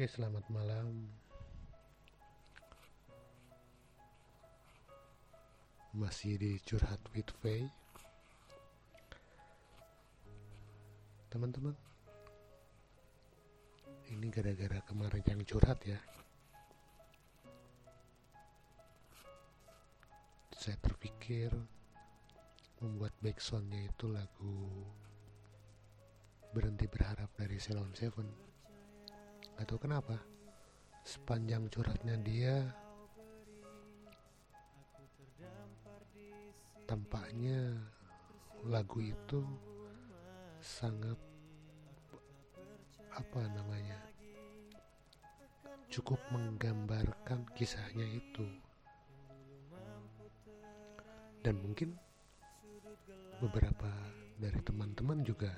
Oke, selamat malam. Masih di Curhat with Faye. Teman-teman, ini gara-gara kemarin yang curhat ya. Saya terpikir membuat backsoundnya itu lagu Berhenti Berharap dari Ceylon Seven Gak tahu kenapa. Sepanjang curhatnya dia Tampaknya lagu itu sangat apa namanya cukup menggambarkan kisahnya itu. Dan mungkin beberapa dari teman-teman juga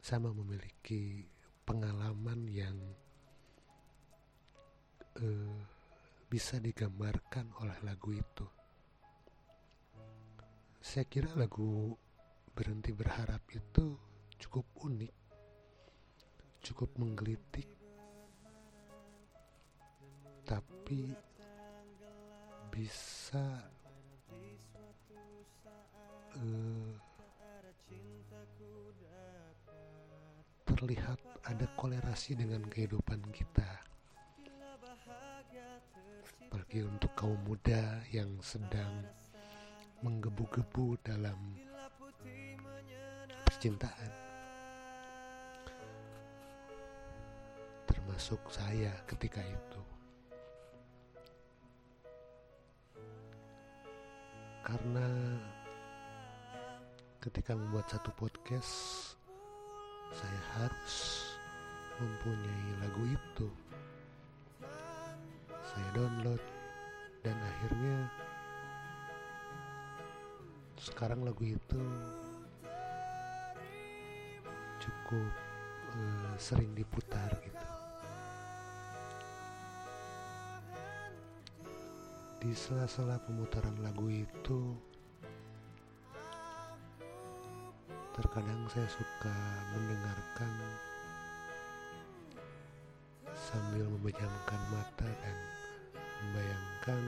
sama memiliki pengalaman yang uh, bisa digambarkan oleh lagu itu. Saya kira lagu Berhenti Berharap itu cukup unik, cukup menggelitik, tapi bisa uh, terlihat ada kolerasi dengan kehidupan kita. Apalagi untuk kaum muda yang sedang menggebu-gebu dalam percintaan. Termasuk saya ketika itu. Karena ketika membuat satu podcast saya harus mempunyai lagu itu. Saya download dan akhirnya sekarang lagu itu cukup uh, sering diputar gitu. Di sela-sela pemutaran lagu itu Terkadang saya suka mendengarkan sambil memejamkan mata dan membayangkan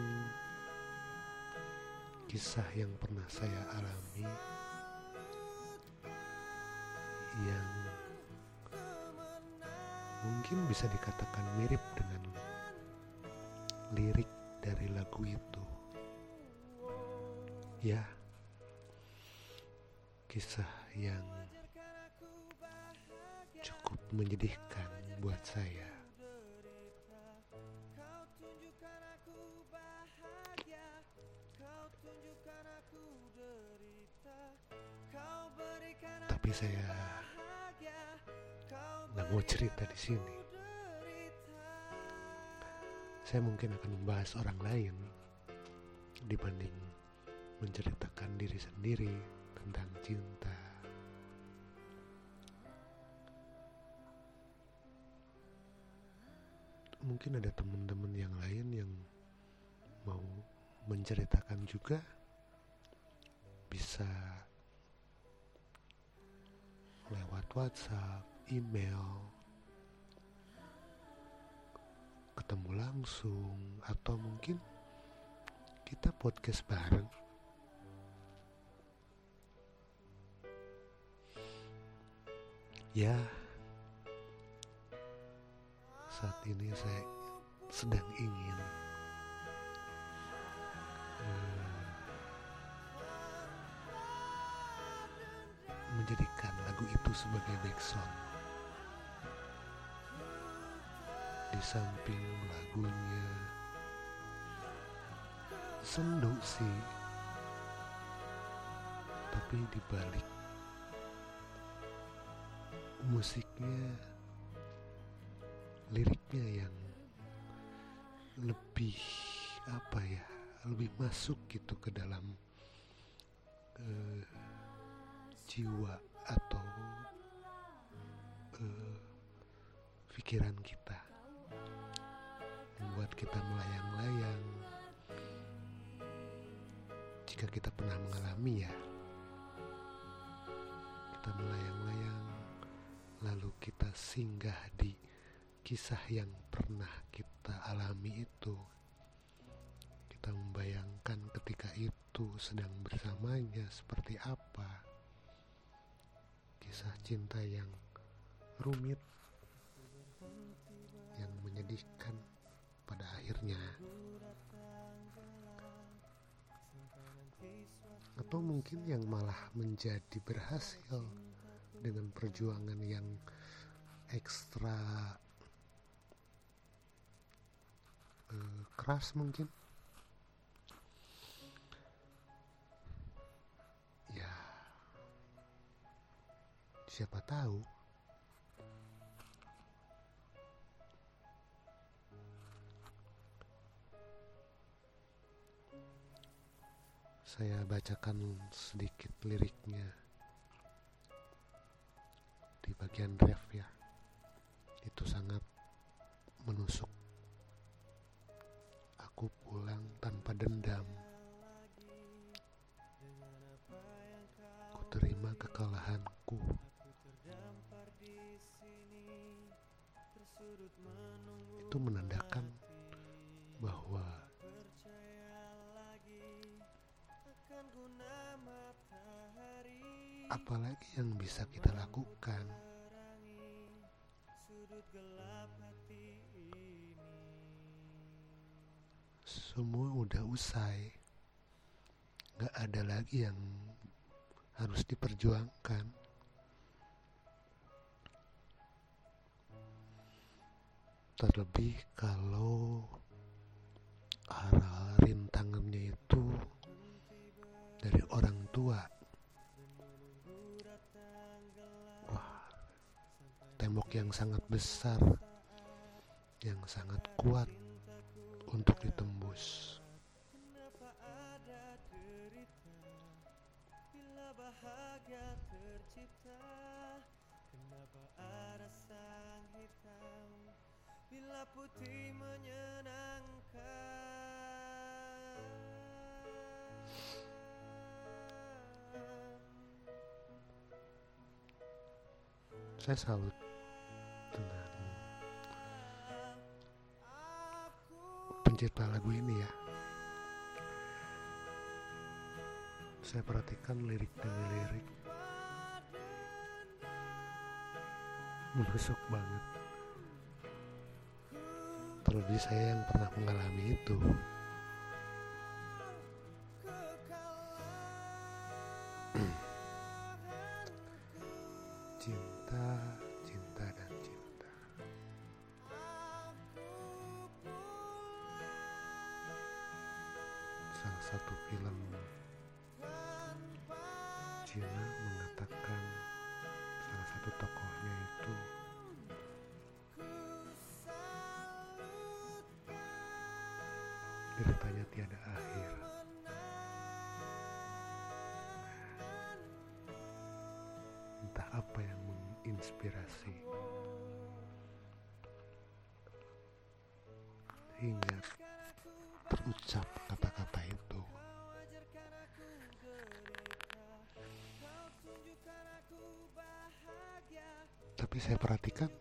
kisah yang pernah saya alami yang mungkin bisa dikatakan mirip dengan lirik dari lagu itu. Ya, kisah yang cukup menyedihkan buat saya. Saya nggak mau cerita di sini. Saya mungkin akan membahas orang lain dibanding menceritakan diri sendiri tentang cinta. mungkin ada teman-teman yang lain yang mau menceritakan juga bisa WhatsApp, email, ketemu langsung atau mungkin kita podcast bareng. Ya, saat ini saya sedang ingin uh, sebagai background di samping lagunya sendu sih. Tapi dibalik musiknya liriknya yang lebih apa ya lebih masuk gitu ke dalam uh, jiwa atau pikiran kita. Membuat kita melayang-layang. Jika kita pernah mengalami ya kita melayang-layang lalu kita singgah di kisah yang pernah kita alami itu. Kita membayangkan ketika itu sedang bersamanya seperti apa. Kisah cinta yang rumit menyedihkan pada akhirnya. Atau mungkin yang malah menjadi berhasil dengan perjuangan yang ekstra uh, keras mungkin. Ya siapa tahu saya bacakan sedikit liriknya di bagian ref ya. Itu sangat menusuk. Aku pulang tanpa dendam. Ku terima kekalahanku. Itu menandakan apalagi yang bisa kita lakukan? Semua udah usai. Gak ada lagi yang harus diperjuangkan. Terlebih kalau arah rintangannya itu dari orang tua tembok yang sangat besar yang sangat kuat untuk ditembus. Saya salut lagu ini ya. Saya perhatikan lirik demi lirik. Menusuk banget. Terlebih saya yang pernah mengalami itu. Cinta tiada akhir. Entah apa yang menginspirasi. Hingga terucap kata-kata itu. Tapi saya perhatikan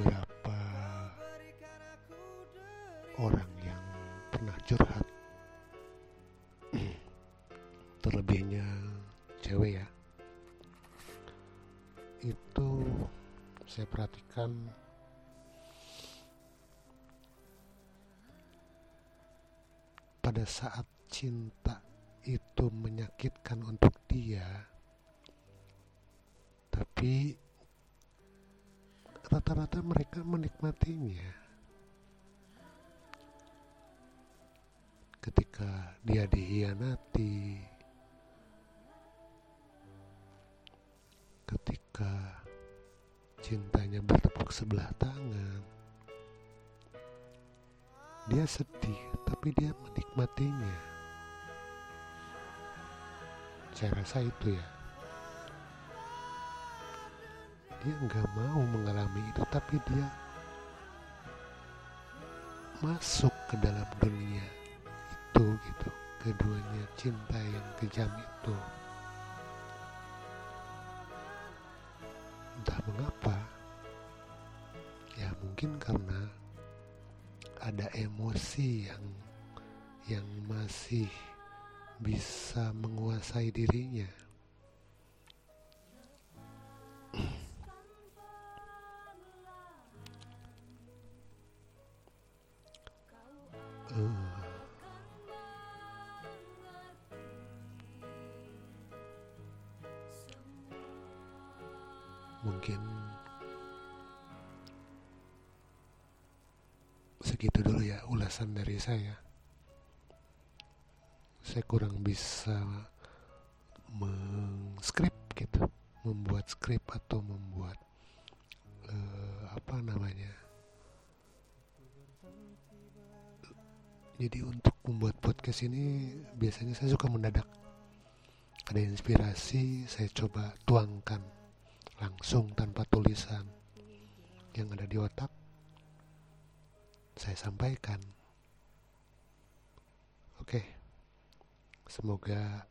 beberapa orang yang pernah curhat. Terlebihnya cewek ya. Itu saya perhatikan pada saat cinta itu menyakitkan untuk dia tapi rata-rata mereka menikmatinya. Ketika dia dihianati ketika cintanya bertepuk sebelah tangan dia sedih tapi dia menikmatinya. Saya rasa itu ya dia nggak mau mengalami itu tapi dia masuk ke dalam dunia itu gitu keduanya cinta yang kejam itu Mengapa? Ya mungkin karena ada emosi yang yang masih bisa menguasai dirinya. Mungkin segitu dulu ya ulasan dari saya. Saya kurang bisa mengskrip gitu membuat skrip atau membuat uh, apa namanya? Jadi untuk membuat podcast ini biasanya saya suka mendadak. Ada inspirasi saya coba tuangkan langsung tanpa tulisan yang ada di otak saya sampaikan. Oke semoga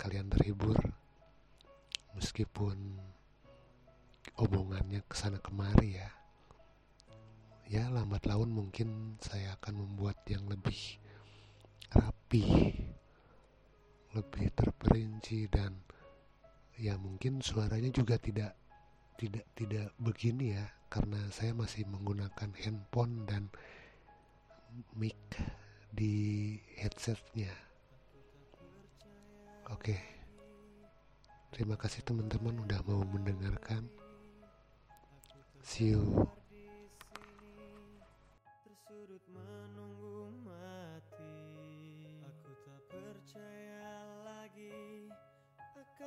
kalian terhibur meskipun omongannya ke sana kemari ya. Ya lambat laun mungkin saya akan membuat yang lebih rapi lebih terperinci dan ya mungkin suaranya juga tidak tidak tidak begini ya karena saya masih menggunakan handphone dan mic di headsetnya. Oke. Terima kasih teman-teman udah mau mendengarkan. See you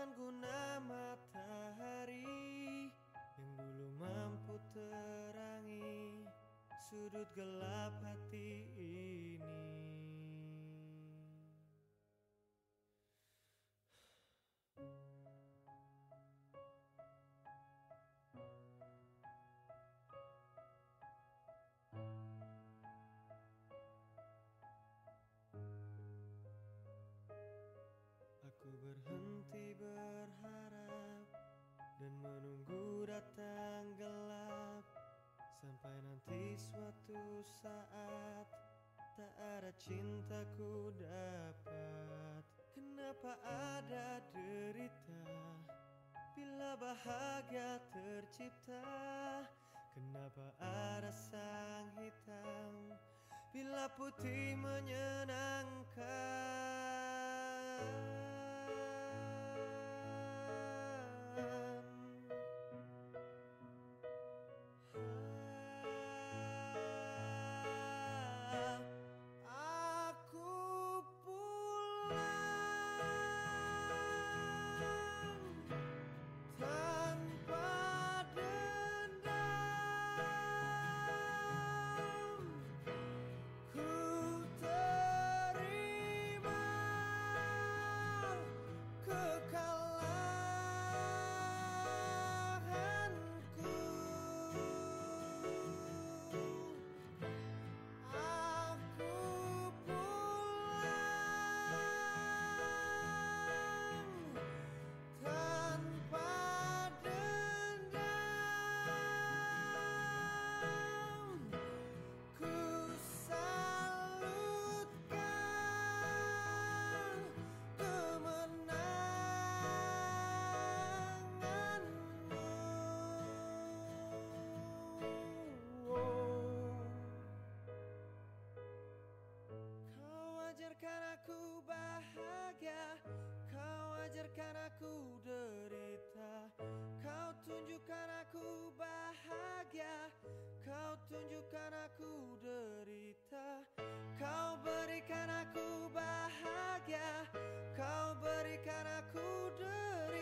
akan guna matahari yang dulu mampu terangi sudut gelap hati ini. Datang gelap sampai nanti suatu saat tak ada cintaku dapat. Kenapa ada derita bila bahagia tercipta? Kenapa ada sang hitam bila putih menyenangkan? Ajarkan aku derita. Kau tunjukkan aku bahagia. Kau tunjukkan aku derita. Kau berikan aku bahagia. Kau berikan aku derita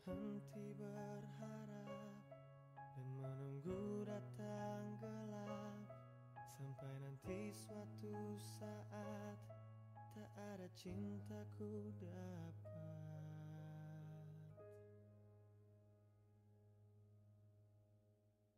berhenti berharap Dan menunggu datang gelap. Sampai nanti suatu saat Tak ada cintaku dapat